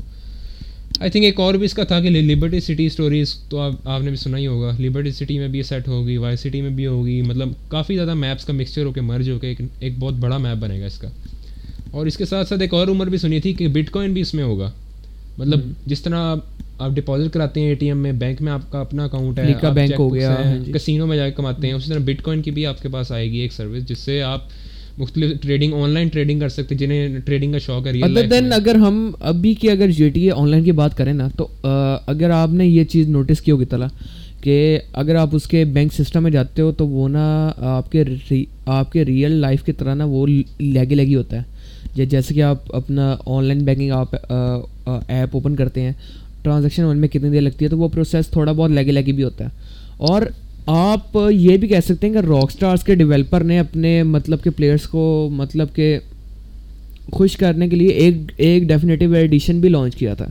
آئی تھنک ایک اور بھی اس کا تھا کہ لبرٹی سٹی اسٹوریز تو آپ آپ نے بھی سنا ہی ہوگا۔ لبرٹی سٹی میں بھی سیٹ ہوگی وائی سٹی میں بھی ہوگی۔ مطلب کافی زیادہ میپس کا مکسچر ہو کے مرج ہو کے ایک ایک بہت بڑا میپ بنے گا اس کا۔ اور اس کے ساتھ ساتھ ایک اور عمر بھی سنی تھی کہ بٹ کوائن بھی اس میں ہوگا۔ مطلب جس طرح آپ- ڈپازٹ کراتے ہیں اے ٹی ایم میں بینک میں آپ کا اپنا اکاؤنٹ ہے بینک ہو گیا، ہاں جی۔ میں جا کے کماتے ہیں اسی طرح بٹ کوائن کی بھی آپ کے پاس آئے گی ایک سروس جس سے آپ مختلف ٹریڈنگ آن لائن ٹریڈنگ کر سکتے ہیں جنہیں ٹریڈنگ کا شوق ہے ادر دین اگر ہم ابھی کی اگر جی ٹی اے آن لائن کی بات کریں نا تو اگر آپ نے یہ چیز نوٹس کی ہوگی تلا کہ اگر آپ اس کے بینک سسٹم میں جاتے ہو تو وہ نا آپ کے آپ کے ریئل لائف کی طرح نا وہ لیگی لیگی ہوتا ہے۔ جے- جیسے کہ آپ اپنا آن لائن بینکنگ آپ ایپ اوپن کرتے ہیں ٹرانزیکشن ان میں کتنی دیر لگتی ہے تو وہ پروسیس تھوڑا بہت لیگی لیگی بھی ہوتا ہے۔ اور آپ یہ بھی کہہ سکتے ہیں کہ راک اسٹارس کے ڈیولپر نے اپنے مطلب کہ پلیئرس کو مطلب کہ خوش کرنے کے لیے ایک ایک ڈیفینیٹیو ایڈیشن بھی لانچ کیا تھا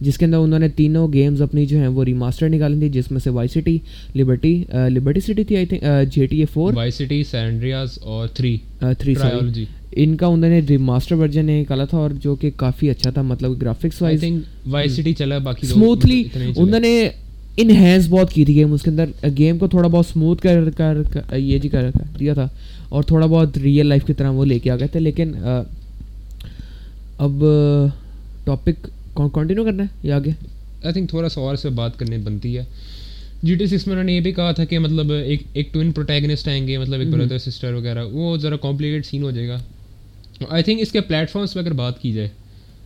جس کے اندر انہوں نے تینوں گیمز اپنی جو ہیں وہ ریماسٹر نکالی تھی جس میں سے Vice City Liberty Liberty City تھی I think G T A four Vice City San Andreas اور تھری تھری ٹرائیولوجی ان کا انہوں نے ریماسٹر ورژن نکالا تھا اور جو کہ کافی اچھا تھا مطلب گرافکس وائز وائی سٹی چلا باقی چلا۔ انہوں نے انہینس بہت کی تھی گیم اس کے اندر گیم کو تھوڑا بہت اسموتھ کر کر یہ جی کر دیا تھا۔ اور تھوڑا بہت ریئل لائف کی طرح وہ لے کے آ گئے تھے لیکن اب ٹاپک کنٹینیو کرنا ہے یا آگے؟ آئی تھنک تھوڑا سا اور سے بات کرنے بنتی ہے۔ جی ٹی سکس میں انہوں نے یہ بھی کہا تھا کہ مطلب ایک ایک ٹوئن پروٹیگنسٹ آئیں گے مطلب ایک بردر سسٹر وغیرہ وہ ذرا کمپلیکیٹ سین ہو جائے گا۔ آئی تھنک اس کے پلیٹ فارمس پہ اگر بات کی جائے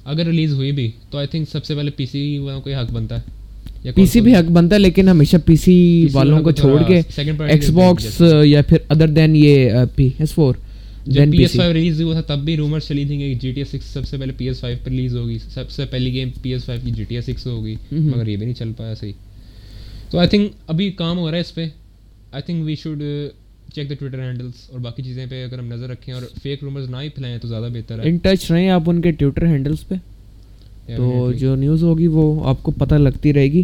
اگر ریلیز ہوئی بھی تو آئی تھنک سب سے پہلے پی سی والوں کو ہی حق بنتا ہے۔ پی سی بھی حق بنتا ہے لیکن ہمیشہ پی سی والوں کو چھوڑ کے ایکس باکس یا پھر ادر دین یہ پی ایس فور جب پی ایس فائیو ریلیز ہوا تھا تب بھی رومر چلی کہ جی ٹی ایس سکس سب سے پہلے پی ایس فائیو پر ریلیز ہوگی۔ سب سے پہلی گیم پی ایس فائیو کی جی ٹی ایس سکس ہوگی مگر یہ بھی نہیں چل پایا صحیح۔ تو آئی تھنک ابھی کام ہو رہا ہے اس پہ۔ I think we should check the Twitter handles اور باقی چیزیں پہ اگر ہم نظر رکھیں اور فیک رومرز نہ ہی پھیلائیں تو زیادہ بہتر ہے۔ ان ٹچ رہیں آپ ان کے ٹویٹر ہینڈلس پہ۔ تو Definitely. جو نیوز ہوگی وہ آپ کو پتہ لگتی رہے گی۔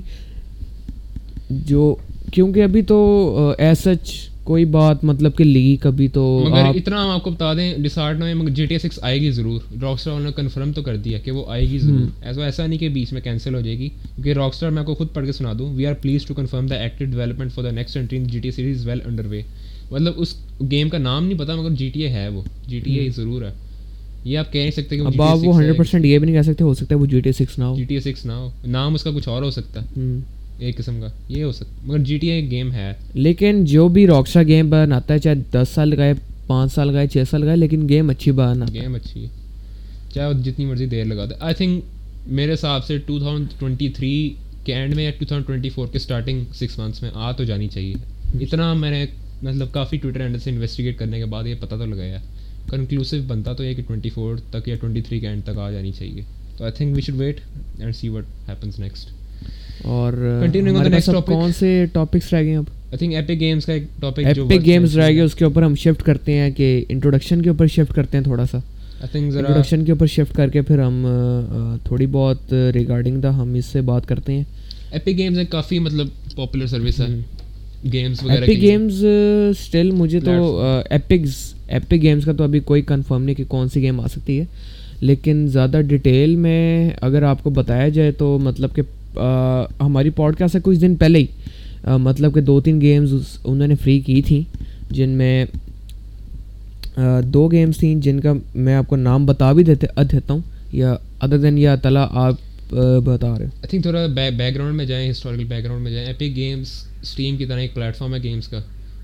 جو کیونکہ ابھی تو ایز سچ کوئی بات مطلب کہ لیک ابھی تو مگر اتنا ہم آپ کو بتا دیں ڈسارٹ میں مگر جی ٹی ایس سکس آئے گی ضرور۔ راک اسٹار نے کنفرم تو کر دیا کہ وہ آئے گی ضرور۔ ایسا ایسا نہیں کہ بیچ میں کینسل ہو جائے گی کیونکہ راک اسٹار میں آپ کو خود پڑھ کے سنا دوں we are please to confirm the active development for the next entry in G T series well under way مطلب اس گیم کا نام نہیں پتا مگر جی ٹی اے ہے وہ۔ جی ٹی اے ضرور ہے۔ یہ آپ کہہ نہیں سکتے کہ اب آپ وہ ہنڈریڈ پرسینٹ یہ بھی نہیں کہہ سکتے ہو سکتا ہے وہ جی ٹی سکس نہ ہو۔ جی ٹی سکس نہ ہو۔ نام اس کا کچھ اور ہو سکتا ہے۔ ایک قسم کا۔ یہ ہو سکتا مگر جی ٹی اے ایک گیم ہے۔ لیکن جو بھی راکسٹار گیم بناتا ہے چاہے دس سال کا ہے پانچ سال کا ہے چھ سال کا ہے لیکن گیم اچھی بناتا گیم اچھی ہے۔ چاہے وہ جتنی مرضی دیر لگا دے۔ آئی تھنک میرے حساب سے ٹو تھاؤزنڈ ٹوئنٹی تھری کے اینڈ میں یا ٹو تھاؤزنڈ ٹوئنٹی فور کے اسٹارٹنگ سکس منتھس میں آ تو جانی چاہیے۔ اتنا میں نے مطلد کافی ٹویٹر ہینڈل سے انویسٹیگیٹ کرنے کے بعد یہ پتہ تو لگایا کنکلوسو بنتا تو یہ کہ ٹوئنٹی فور تک یا ٹوئنٹی تھری کے اینڈ تک آ جانی چاہیے۔ تو I think we should wait and see what happens next اور. کون سے ٹاپکس رہ گئے اب؟ آئی تھنک ایپک گیمس کا ایک ٹاپک جو ایپک گیمز رہ گئے اس کے اوپر ہم شفٹ کرتے ہیں کہ انٹروڈکشن کے اوپر شفٹ کرتے ہیں تھوڑا سا۔ آئی تھنک ذرا انٹروڈکشن کے اوپر شفٹ کر کے پھر ہم تھوڑی بہت ریگارڈنگ دا ہم اس سے بات کرتے ہیں۔ ایپک گیمز ایک کافی مطلب پاپولر سروس ہے۔ گیمس وغیرہ ایپک گیمز اسٹل مجھے تو ایپکس ایپک گیمز کا تو ابھی کوئی کنفرم نہیں کہ کون سی گیم آ سکتی ہے، لیکن زیادہ ڈیٹیل میں اگر آپ کو بتایا جائے تو مطلب کہ ہماری پوڈ کاسٹ سے کچھ دن پہلے ہی۔ مطلب کہ دو تین گیمز انہوں نے فری کی تھیں، جن میں دو گیمز تھیں جن کا میں آپ کو نام بتا بھی دیتے دیتا ہوں۔ یا ادر دین یا تلا آپ بتا رہے آئی تھنک تھوڑا بیک گراؤنڈ میں جائیں ہسٹوریکل بیک گراؤنڈ میں جائیں۔ ایپک گیمس اسٹیم کی طرح ایک پلیٹ فارم ہے گیمس کا۔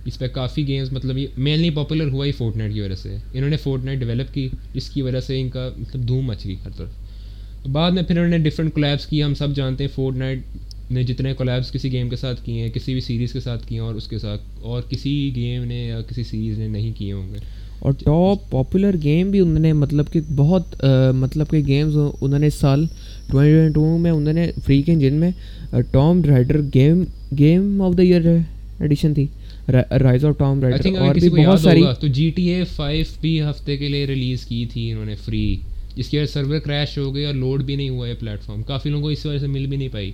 اس پہ کافی گیمس مطلب یہ مینلی پاپولر ہوا ہی فورٹ نائٹ کی وجہ سے۔ انہوں نے فورٹ نائٹ ڈیولپ کی، جس کی وجہ سے ان کا مطلب دھوم مچ گئی ہر طرف۔ بعد میں پھر انہوں نے ڈفرینٹ کولیبس کی، ہم سب جانتے ہیں فورٹ نائٹ نے جتنے کولیبس کسی گیم کے ساتھ کیے ہیں، کسی بھی سیریز کے ساتھ کیے ہیں، اور اس کے ساتھ اور کسی گیم نے یا کسی سیریز نے نہیں کیے ہوں گے۔ اور ٹاپ پاپولر گیم بھی انہوں نے مطلب کہ بہت مطلب کہ گیمز انہوں نے اس سال ٹوئنٹی ٹوئنٹی ٹو میں انہوں نے فری کے جن میں Tomb Raider game game of the year edition تھی۔ رائز آف ٹام رائڈر اور بھی بہت ساری تو جی ٹی اے فائیو بھی ہفتے کے لیے ریلیز کی تھی انہوں نے فری جس کی وجہ سرور کریش ہو گئی اور لوڈ بھی نہیں ہوا یہ پلیٹ فارم کافی لوگوں کو اس وجہ سے مل بھی نہیں پائی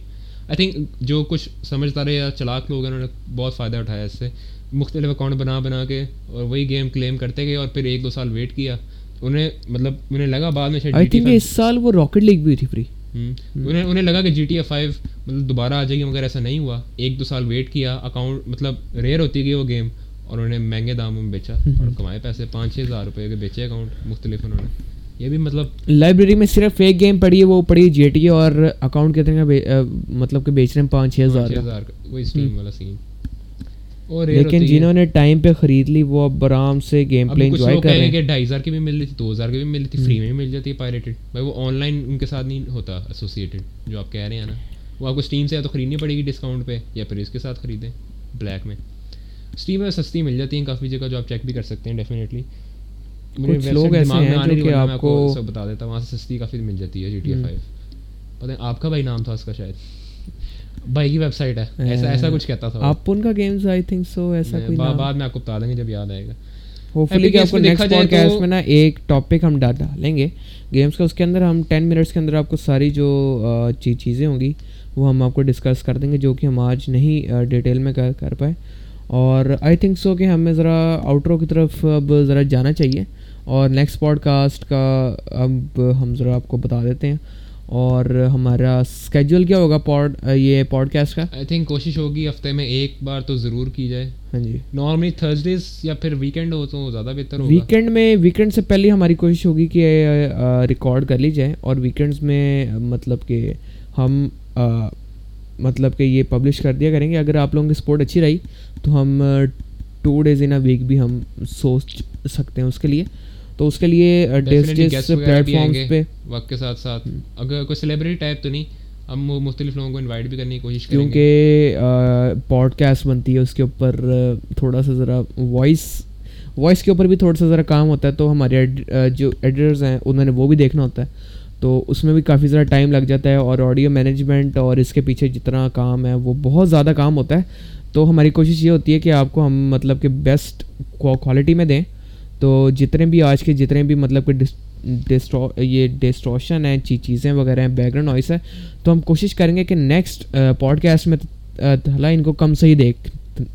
آئی تھنک جو کچھ سمجھدار یا چلاک لوگ ہیں انہوں نے بہت فائدہ اٹھایا اس سے مختلف اکاؤنٹ بنا بنا کے اور وہی گیم کلیم کرتے گئے اور پھر ایک دو سال ویٹ کیا انہیں مطلب انہیں لگا بعد میں آئی تھنک اس سال وہ راکٹ لیگ بھی تھی فری انہیں انہیں لگا کہ جی ٹی اے فائیو مطلب دوبارہ آ جائے گی مگر ایسا نہیں ہوا۔ ایک دو سال ویٹ کیا اکاؤنٹ مطلب ریئر ہوتی گئی وہ گیم اور انہوں نے مہنگے داموں میں بیچا اور کمائے پیسے۔ پانچ چھ ہزار روپئے کے بیچے اکاؤنٹ مختلف انہوں نے۔ یہ بھی مطلب لائبریری میں صرف ایک گیم پڑھی ہے وہ پڑھی ہے جی ٹی اے اور اکاؤنٹ کتنے کا مطلب کہ بیچ رہے ہیں؟ پانچ چھ ہزار۔ ہزار وہی اسٹیم والا سین لیکن جنہوں نے ٹائم پہ خرید لی وہ اب آرام سے گیم پلے انجوائے کر رہے ہیں۔ ڈھائی ہزار کی بھی مل رہی تھی دو ہزار کی بھی مل رہی تھی فری میں مل جاتی ہے پائریٹڈ بھائی وہ آن لائن ان کے ساتھ نہیں ہوتا ایسوسیٹیڈ جو آپ کہہ رہے ہیں نا۔ وہ آپ کو اسٹیم سے یا تو خریدنی پڑے گی ڈسکاؤنٹ پہ یا پھر اس کے ساتھ خریدیں بلیک میں۔ اسٹیم میں سستی مل جاتی ہیں کافی جگہ جو آپ چیک بھی کر سکتے ہیں ڈیفینیٹلی کچھ لوگ ایسے ہیں جو کہ آپ کو بتا دیتا وہاں سے سستی کافی مل جاتی ہے جی ٹی اے فائیو پتہ آپ کا بھائی نام تھا اس کا شاید۔ بھائی کی ویب سائٹ ہے۔ ایسا ایسا کچھ کہتا تھا آپ ان کا گیمز آئی تھنک سو ایسا کوئی بعد میں آپ کو بتا دیں گے جب یاد آئے گا۔ ہوپفلی کہ آپ کو نیکسٹ پوڈ کاسٹ میں نا ایک ٹاپک ہم ڈالیں گے۔ گیمس کا اس کے اندر ہم ٹین منٹس کے اندر آپ کو ساری جو چیزیں ہوں گی وہ ہم آپ کو ڈسکس کر دیں گے جو کہ ہم آج نہیں ڈیٹیل میں کر پائے۔ اور آئی تھنک سو کہ ہمیں ذرا آؤٹرو کی طرف اب ذرا جانا چاہیے۔ اور نیکسٹ پوڈ کاسٹ کا اب ہم ذرا آپ کو بتا دیتے ہیں۔ اور ہمارا اسکیجول کیا ہوگا پوڈ یہ پوڈ کاسٹ کا؟ آئی تھنک کوشش ہوگی ہفتے میں ایک بار تو ضرور کی جائے۔ ہاں جی۔ نارملی تھرسڈیز یا پھر ویکینڈ ہو تو زیادہ بہتر ہوگا۔ ویکینڈ میں ویکینڈ سے پہلے ہماری کوشش ہوگی کہ ریکارڈ کر لی جائے۔ اور ویکینڈس میں مطلب کہ ہم مطلب کہ یہ پبلش کر دیا کریں گے۔ اگر آپ لوگوں کی سپورٹ اچھی رہی تو ہم two days in a week بھی ہم سوچ سکتے ہیں اس کے لیے۔ تو اس کے لیے پلیٹ فارمس پہ۔ وقت کے ساتھ ساتھ۔ اگر کوئی سیلیبریٹی ٹائپ تو نہیں ہم مختلف لوگوں کو انوائٹ بھی کرنے کی کوشش کریں کیونکہ پوڈ کاسٹ بنتی ہے اس کے اوپر تھوڑا سا ذرا وائس وائس کے اوپر بھی تھوڑا سا ذرا کام ہوتا ہے تو ہمارے جو ایڈیٹرز ہیں انہوں نے وہ بھی دیکھنا ہوتا ہے۔ تو اس میں بھی کافی زیادہ ٹائم لگ جاتا ہے اور آڈیو مینجمنٹ اور اس کے پیچھے جتنا کام ہے وہ بہت زیادہ کام ہوتا ہے۔ تو ہماری کوشش یہ ہوتی ہے کہ آپ کو ہم مطلب کہ بیسٹ کوالٹی میں دیں۔ تو جتنے بھی آج کے جتنے بھی مطلب کہ ڈسٹرو یہ ڈسٹروشن ہیں چیزیں وغیرہ ہیں بیک گراؤنڈ نوائس ہے، تو ہم کوشش کریں گے کہ نیکسٹ پوڈ کاسٹ میں تھلا ان کو کم سے ہی دیکھ،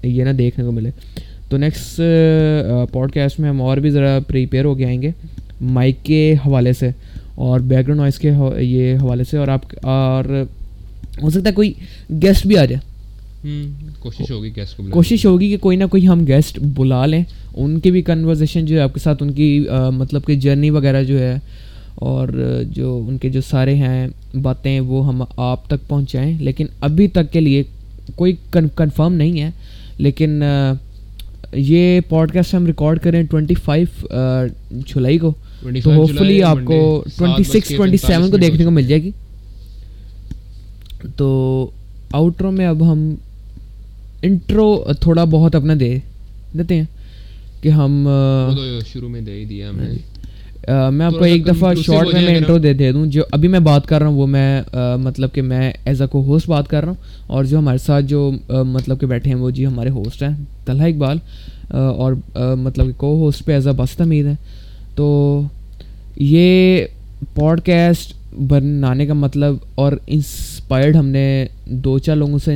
یہ نہ دیکھنے کو ملے۔ تو نیکسٹ پوڈ کاسٹ میں ہم اور بھی ذرا پریپیئر ہو کے آئیں گے مائک کے حوالے سے اور بیک گراؤنڈ نوائس کے یہ حوالے سے اور آپ، اور ہو سکتا ہے کوئی گیسٹ بھی آ جائے۔ کوشش ہوگی گیسٹ کوشش ہوگی کہ کوئی نہ کوئی ہم گیسٹ بلا لیں۔ ان کی بھی کنورزیشن جو ہے آپ کے ساتھ ان کی مطلب کہ جرنی وغیرہ جو ہے اور جو ان کے جو سارے ہیں باتیں وہ ہم آپ تک پہنچائیں۔ لیکن ابھی تک کے لیے کوئی کنفرم نہیں ہے۔ لیکن یہ پوڈ کاسٹ ہم ریکارڈ کریں ٹوئنٹی فائیو جولائی کو۔ تو ہوپ فلی آپ کو ٹوئنٹی سکس ٹوئنٹی سیون کو دیکھنے کو مل جائے گی۔ تو آؤٹرو میں اب ہم انٹرو تھوڑا بہت اپنا دے دیتے ہیں کہ ہم شروع میں دے ہی دیا ہم نے میں آپ کو ایک دفعہ شارٹ میں میں انٹرو دے دے دوں جو ابھی میں بات کر رہا ہوں وہ میں مطلب کہ میں ایز اے کو ہوسٹ بات کر رہا ہوں اور جو ہمارے ساتھ جو مطلب کہ بیٹھے ہیں وہ جی ہمارے ہوسٹ ہیں طلحہ اقبال اور مطلب کہ کو ہوسٹ پہ ایز اے بست امید ہے تو یہ پوڈ کاسٹ بنانے کا مطلب اور انسپائرڈ ہم نے دو چار لوگوں سے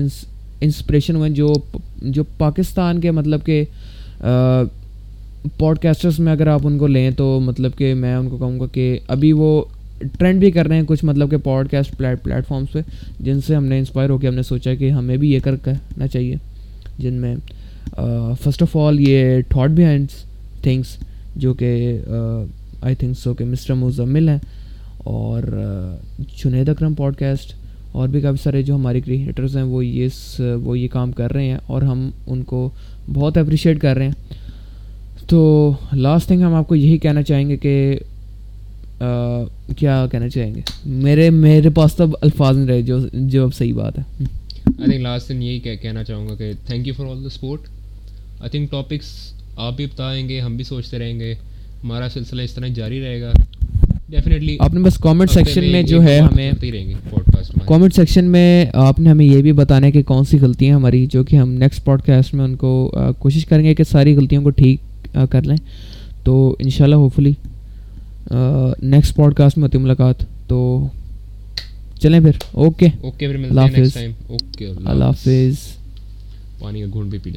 انسپریشن ہوئے جو جو پاکستان کے مطلب کہ پوڈ کاسٹرس میں اگر آپ ان کو لیں تو مطلب کہ میں ان کو کہوں گا کہ ابھی وہ ٹرینڈ بھی کر رہے ہیں کچھ مطلب کہ پوڈ کاسٹ پلیٹ فارمس پہ، جن سے ہم نے انسپائر ہو کے ہم نے سوچا کہ ہمیں بھی یہ کر، کرنا چاہیے، جن میں فسٹ آف آل یہ تھاٹ بیہائنڈس تھنگس جو کہ آئی تھنک سو کہ مسٹر مزمل ہیں اور جنید اکرم پوڈ کاسٹ اور بھی کافی سارے جو ہمارے کریٹرز ہیں وہ یہ وہ یہ کام کر رہے ہیں اور ہم ان کو بہت اپریشیٹ کر رہے ہیں۔ تو لاسٹ تھنگ ہم آپ کو یہی کہنا چاہیں گے کہ کیا کہنا چاہیں گے؟ میرے میرے پاس تو الفاظ نہیں رہے جو جو اب صحیح بات ہے۔ آئی تھنک لاسٹ دن یہی کہنا چاہوں گا کہ thank you for all the support I think topics آپ بھی بتائیں گے، ہم بھی سوچتے رہیں گے۔ ہمارا سلسلہ اس طرح جاری رہے گا۔ ڈیفینیٹلی آپ نے بس کامنٹ سیکشن میں جو ہے ہمیں کامنٹ سیکشن میں آپ نے ہمیں یہ بھی بتانا ہے کہ کون سی غلطیاں ہماری جو کہ ہم نیکسٹ پوڈ کاسٹ میں ان کو کوشش کریں گے کہ ساری غلطیوں کو ٹھیک کر لیں۔ تو ان شاء اللہ hopefully next podcast میں ہوتی ملاقات۔ تو چلیں پھر۔ اوکے اوکے اللہ حافظ۔ اللہ حافظ۔ پانی کا گھونٹ بھی پی